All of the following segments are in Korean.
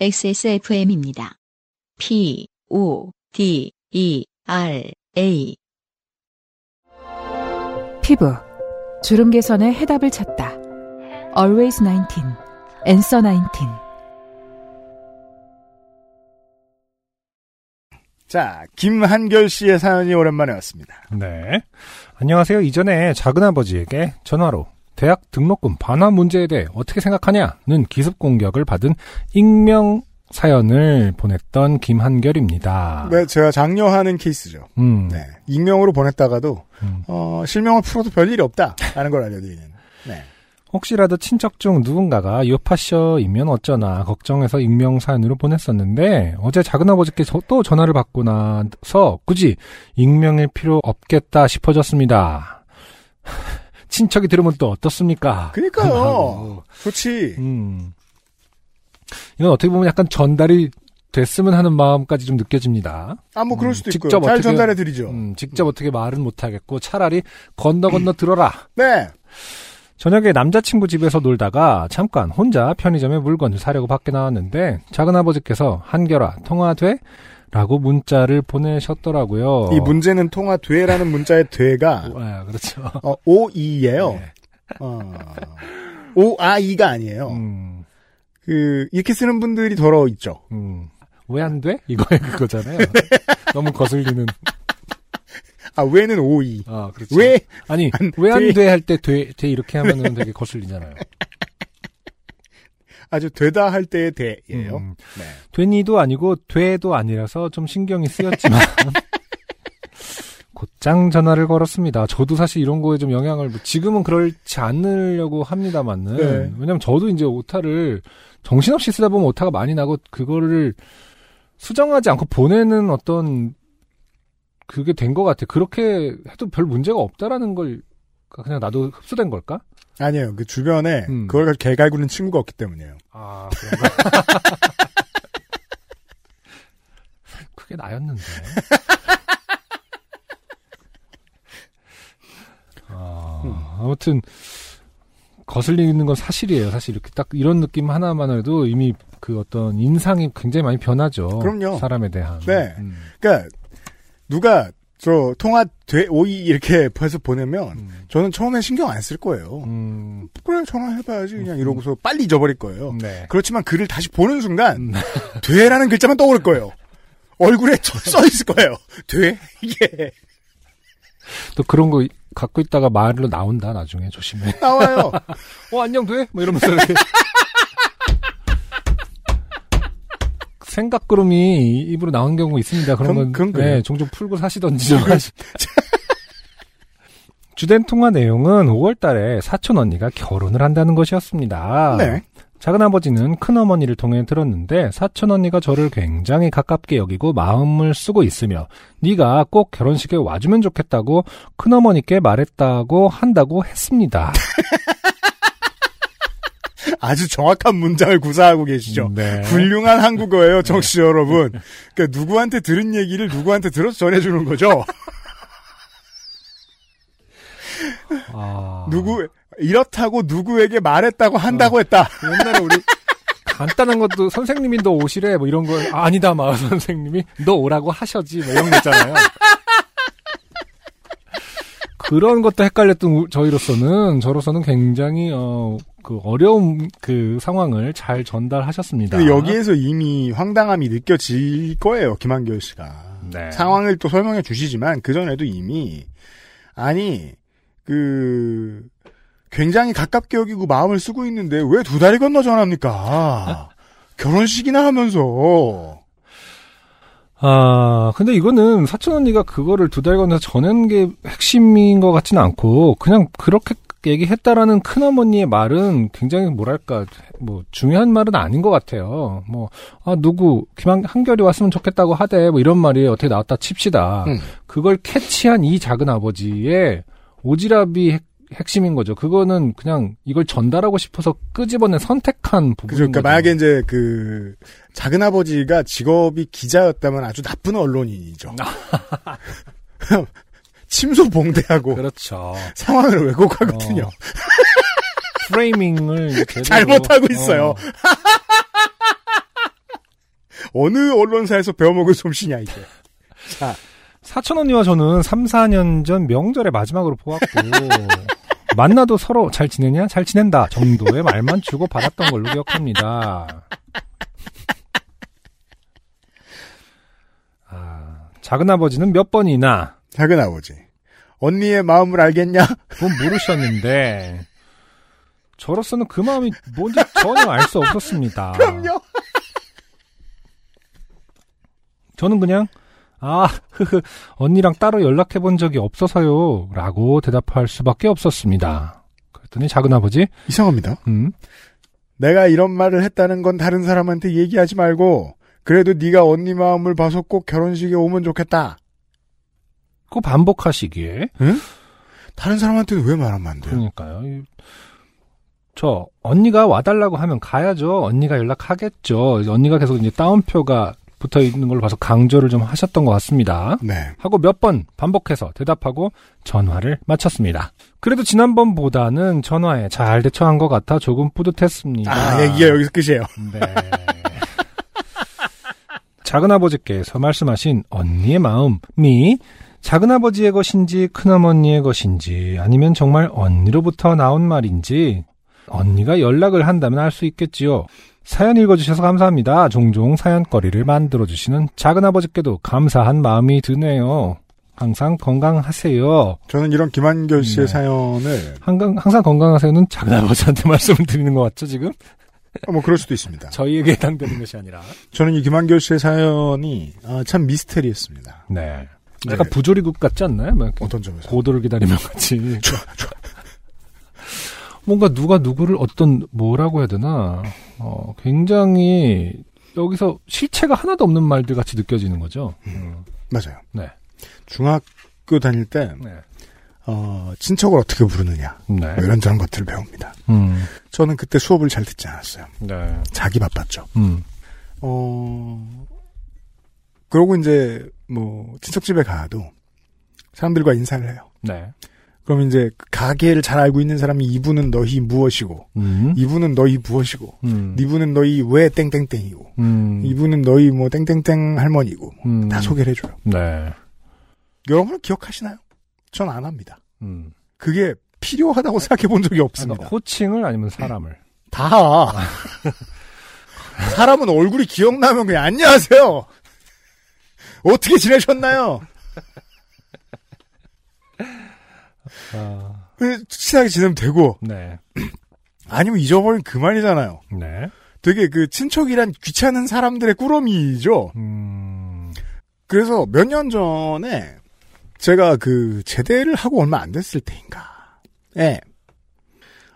XSFM입니다. P, O, D, E, R, A. 피부. 주름 개선의 해답을 찾다. Always 19. Answer 19. 자, 김한결 씨의 사연이 오랜만에 왔습니다. 네. 안녕하세요. 이전에 작은아버지에게 전화로 대학 등록금 반환 문제에 대해 어떻게 생각하냐는 기습 공격을 받은 익명 사연을 보냈던 김한결입니다. 네, 제가 장려하는 케이스죠. 음. 네. 익명으로 보냈다가도, 음. 어, 실명을 풀어도 별일이 없다라는 걸 알려드리는. 네. 혹시라도 친척 중 누군가가 요파셔이면 어쩌나 걱정해서 익명 사연으로 보냈었는데 어제 작은아버지께 저- 또 전화를 받고 나서 굳이 익명일 필요 없겠다 싶어졌습니다. 친척이 들으면 또 어떻습니까? 그니까요. 좋지. 음. 이건 어떻게 보면 약간 전달이 됐으면 하는 마음까지 좀 느껴집니다. 아, 뭐 그럴 음, 수도 직접 있고요. 잘 어떻게- 전달해 드리죠. 음, 직접 어떻게 말은 못 하겠고 차라리 건너 건너 들어라. 네. 저녁에 남자친구 집에서 놀다가 잠깐 혼자 편의점에 물건을 사려고 밖에 나왔는데 작은 아버지께서 한결아 통화돼? 라고 문자를 보내셨더라고요. 이 문제는 통화돼라는 문자의 돼가, 아, 그렇죠. 어, O-E예요. 네. 어, O-I-E가 아니에요. 음, 그, 이렇게 쓰는 분들이 더러 있죠. 음. 왜 안 돼? 이거에 그거잖아요. 너무 거슬리는. 아, 왜는 O-E. 아, 그렇죠. 왜? 아니, 안왜안 돼? 돼? 할 때 돼, 돼 이렇게 하면은 되게 거슬리잖아요. 아주 되다 할 때의 대예요. 음. 네. 되니도 아니고 돼도 아니라서 좀 신경이 쓰였지만 곧장 전화를 걸었습니다. 저도 사실 이런 거에 좀 영향을 뭐 지금은 그렇지 않으려고 합니다만은 네. 왜냐면 저도 이제 오타를 정신없이 쓰다 보면 오타가 많이 나고 그거를 수정하지 않고 보내는 어떤 그게 된 것 같아요. 그렇게 해도 별 문제가 없다라는 걸 그냥 나도 흡수된 걸까? 아니에요. 그 주변에 음. 그걸 가지고 개갈구는 친구가 없기 때문이에요. 아, 그런가? 그게 나였는데. 아, 아무튼, 거슬리는 건 사실이에요. 사실 이렇게 딱 이런 느낌 하나만 해도 이미 그 어떤 인상이 굉장히 많이 변하죠. 그럼요. 사람에 대한. 네. 음, 그러니까 누가 저 통화 돼 오이 이렇게 해서 보내면 음, 저는 처음에 신경 안 쓸 거예요. 음, 그래 전화해봐야지 그냥 이러고서 빨리 잊어버릴 거예요. 네. 그렇지만 글을 다시 보는 순간 음. 돼라는 글자만 떠오를 거예요. 얼굴에 저- 써 있을 거예요. 돼 이게 또 그런 거 갖고 있다가 말로 나온다, 나중에 조심해. 나와요. 어, 안녕, 돼? 뭐 이러면서 이렇게. 생각구름이 입으로 나온 경우 있습니다. 그런 그럼- 건, 그럼. 네, 종종 풀고 사시던지 좀 하시. 주된 통화 내용은 5월 달에 사촌 언니가 결혼을 한다는 것이었습니다. 네. 작은 아버지는 큰 어머니를 통해 들었는데 사촌 언니가 저를 굉장히 가깝게 여기고 마음을 쓰고 있으며 네가 꼭 결혼식에 와주면 좋겠다고 큰 어머니께 말했다고 한다고 했습니다. 아주 정확한 문장을 구사하고 계시죠. 네. 훌륭한 한국어예요, 정치 여러분. 그러니까 누구한테 들은 얘기를 누구한테 들어서 전해주는 거죠. 아, 누구 이렇다고 누구에게 말했다고 한다고 했다. 옛날에 우리 간단한 것도 선생님이 너 오시래 뭐 이런 거 아, 아니다 마 선생님이 너 오라고 하셔지 뭐 이런 거 있잖아요. 그런 것도 헷갈렸던 우- 저희로서는 저로서는 굉장히 어 그 어려운 그 상황을 잘 전달하셨습니다. 근데 여기에서 이미 황당함이 느껴질 거예요, 김한결 씨가. 네. 상황을 또 설명해 주시지만 그 전에도 이미 아니 그 굉장히 가깝게 여기고 마음을 쓰고 있는데 왜 두 다리 건너 전합니까? 결혼식이나 하면서 아, 근데 이거는 사촌 언니가 그거를 두 달 건너서 전한 게 핵심인 것 같지는 않고, 그냥 그렇게 얘기했다라는 큰어머니의 말은 굉장히 뭐랄까, 뭐, 중요한 말은 아닌 것 같아요. 뭐, 아, 누구, 김한, 한결이 왔으면 좋겠다고 하대, 뭐 이런 말이 어떻게 나왔다 칩시다. 음. 그걸 캐치한 이 작은 아버지의 오지랖이 핵, 핵심인 거죠. 그거는 그냥 이걸 전달하고 싶어서 끄집어내 선택한 그죠. 그러니까 거죠. 만약에 이제 그 작은 아버지가 직업이 기자였다면 아주 나쁜 언론인이죠. 침소봉대하고 그렇죠. 상황을 왜곡하거든요. 어. 프레이밍을 제대로, 잘못하고 있어요. 어. 어느 언론사에서 배워먹은 솜씨냐 이게. 자, 사촌 언니와 저는 3, 4년 전 명절에 마지막으로 보았고 만나도 서로 잘 지내냐? 잘 지낸다 정도의 말만 주고 받았던 걸로 기억합니다. 아, 작은 아버지는 몇 번이나 작은 아버지. 언니의 마음을 알겠냐? 그건 모르셨는데 저로서는 그 마음이 뭔지 전혀 알 수 없었습니다. 그럼요. 저는 그냥 아, 흐흐, 언니랑 따로 연락해 본 적이 없어서요. 라고 대답할 수밖에 없었습니다. 그랬더니 작은아버지, 이상합니다. 음, 내가 이런 말을 했다는 건 다른 사람한테 얘기하지 말고 그래도 네가 언니 마음을 봐서 꼭 결혼식에 오면 좋겠다. 그거 반복하시기에. 다른 사람한테는 왜 말하면 안 돼요? 그러니까요. 이- 저, 언니가 와달라고 하면 가야죠. 언니가 연락하겠죠. 언니가 계속 이제 따옴표가 붙어 있는 걸로 봐서 강조를 좀 하셨던 것 같습니다. 네. 하고 몇 번 반복해서 대답하고 전화를 마쳤습니다. 그래도 지난번보다는 전화에 잘 대처한 것 같아 조금 뿌듯했습니다. 아, 얘기가 여기서 끝이에요. 네. 작은아버지께서 말씀하신 언니의 마음이 작은아버지의 것인지 큰어머니의 것인지 아니면 정말 언니로부터 나온 말인지 언니가 연락을 한다면 알 수 있겠지요. 사연 읽어주셔서 감사합니다. 종종 사연거리를 만들어주시는 작은아버지께도 감사한 마음이 드네요. 항상 건강하세요. 저는 이런 김한결 씨의 네. 사연을 항상, 항상 건강하세요는 작은아버지한테 말씀을 드리는 것 같죠, 지금? 어, 뭐 그럴 수도 있습니다. 저희에게 해당되는 것이 아니라. 저는 이 김한결 씨의 사연이 아, 참 미스테리했습니다. 네. 네. 약간 부조리국 같지 않나요? 막 이렇게 어떤 점에서? 고도를 기다리면 같이. 뭔가 누가 누구를 어떤 뭐라고 해야 되나? 어, 굉장히 여기서 실체가 하나도 없는 말들 같이 느껴지는 거죠. 음. 맞아요. 네. 중학교 다닐 때 네. 어, 친척을 어떻게 부르느냐 네. 뭐 이런 저런 것들을 배웁니다. 음. 저는 그때 수업을 잘 듣지 않았어요. 네. 자기 바빴죠. 음. 어, 그러고 이제, 뭐, 친척집에 가도 사람들과 인사를 해요. 네. 그럼 이제 그 가게를 잘 알고 있는 사람이 이분은 너희 무엇이고, 음. 이분은 너희 무엇이고, 음. 이분은 너희 왜 땡땡땡이고, 음. 이분은 너희 뭐 땡땡땡 할머니고, 음. 다 소개를 해줘요. 네. 걸 기억하시나요? 전 안 합니다. 음. 그게 필요하다고 생각해 본 적이 없습니다. 호칭을 아니면 사람을. 다. 사람은 얼굴이 기억나면 그냥 안녕하세요. 어떻게 지내셨나요? 아, 그 친하게 지내면 되고 네. 아니면 잊어버리면 그만이잖아요. 네. 되게 그 친척이란 귀찮은 사람들의 꾸러미죠. 음. 그래서 몇 년 전에 제가 그 제대를 하고 얼마 안 됐을 때인가. 예.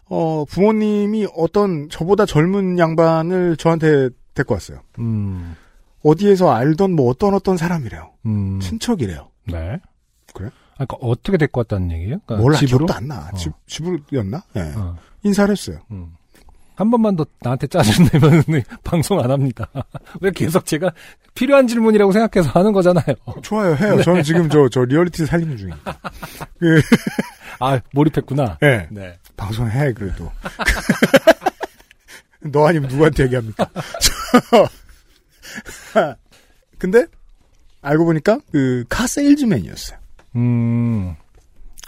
어, 부모님이 어떤 저보다 젊은 양반을 저한테 데리고 왔어요. 음. 어디에서 알던 뭐 어떤 어떤 사람이래요. 음. 친척이래요. 네. 그래? 아, 그러니까 어떻게 데리고 왔다는 얘기예요? 그러니까 몰라 집으로? 기억도 안 나. 어. 집 집으로였나? 예. 어. 인사를 했어요. 음. 한 번만 더 나한테 짜증 내면 방송 안 합니다. 왜 계속 제가 필요한 질문이라고 생각해서 하는 거잖아요. 좋아요, 해요. 저는 지금 저 저 리얼리티 살리는 중이니까. 그, 아, 몰입했구나. 예. 네. 방송 해 그래도. 너 아니면 누구한테 얘기합니까? 저- 근데 알고 보니까 그 카 세일즈맨이었어요. 음,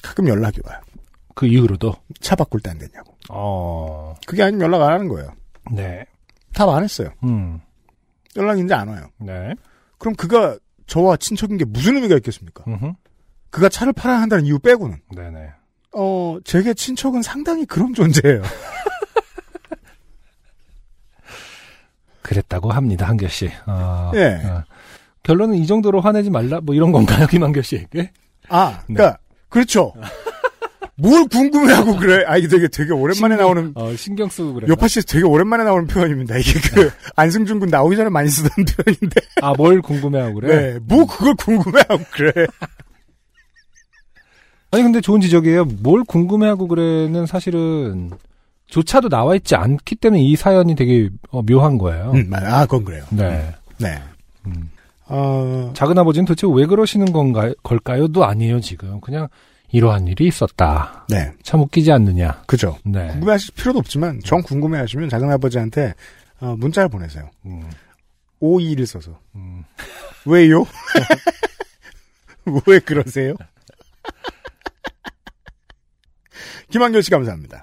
가끔 연락이 와요. 그 이후로도. 차 바꿀 때 안 됐냐고. 어, 그게 아니면 연락 안 하는 거예요. 네. 답 안 했어요. 음, 연락이 이제 안 와요. 네. 그럼 그가 저와 친척인 게 무슨 의미가 있겠습니까? 음흠. 그가 차를 팔아야 한다는 이유 빼고는. 네네. 어, 제게 친척은 상당히 그런 존재예요. 그랬다고 합니다, 한결 씨. 아, 예. 아. 결론은 이 정도로 화내지 말라, 뭐 이런 건가요, 김한결 씨에게? 아, 그러니까 그렇죠. 뭘 궁금해하고 그래? 아, 이게 되게 되게 오랜만에 나오는 어, 신경 쓰고 그래. 요파 씨에서 되게 오랜만에 나오는 표현입니다. 이게 그 안승준 군 나오기 전에 많이 쓰던 표현인데. 아, 뭘 궁금해하고 그래? 네, 뭐 그걸 궁금해하고 그래. 아니 근데 좋은 지적이에요. 뭘 궁금해하고 그래는 사실은 조차도 나와 있지 않기 때문에 이 사연이 되게 어, 묘한 거예요. 음, 맞- 아, 그건 그래요. 네. 네. 음. 어, 작은 아버지는 도대체 왜 그러시는 건가요? 걸까요?도 아니에요 지금. 그냥 이러한 일이 있었다. 네, 참 웃기지 않느냐. 그죠. 네. 궁금해하실 필요도 없지만 정 궁금해하시면 작은 아버지한테 어, 문자를 보내세요. 음. OE를 써서. 음. 왜요? 왜 그러세요? 김한결 씨 감사합니다.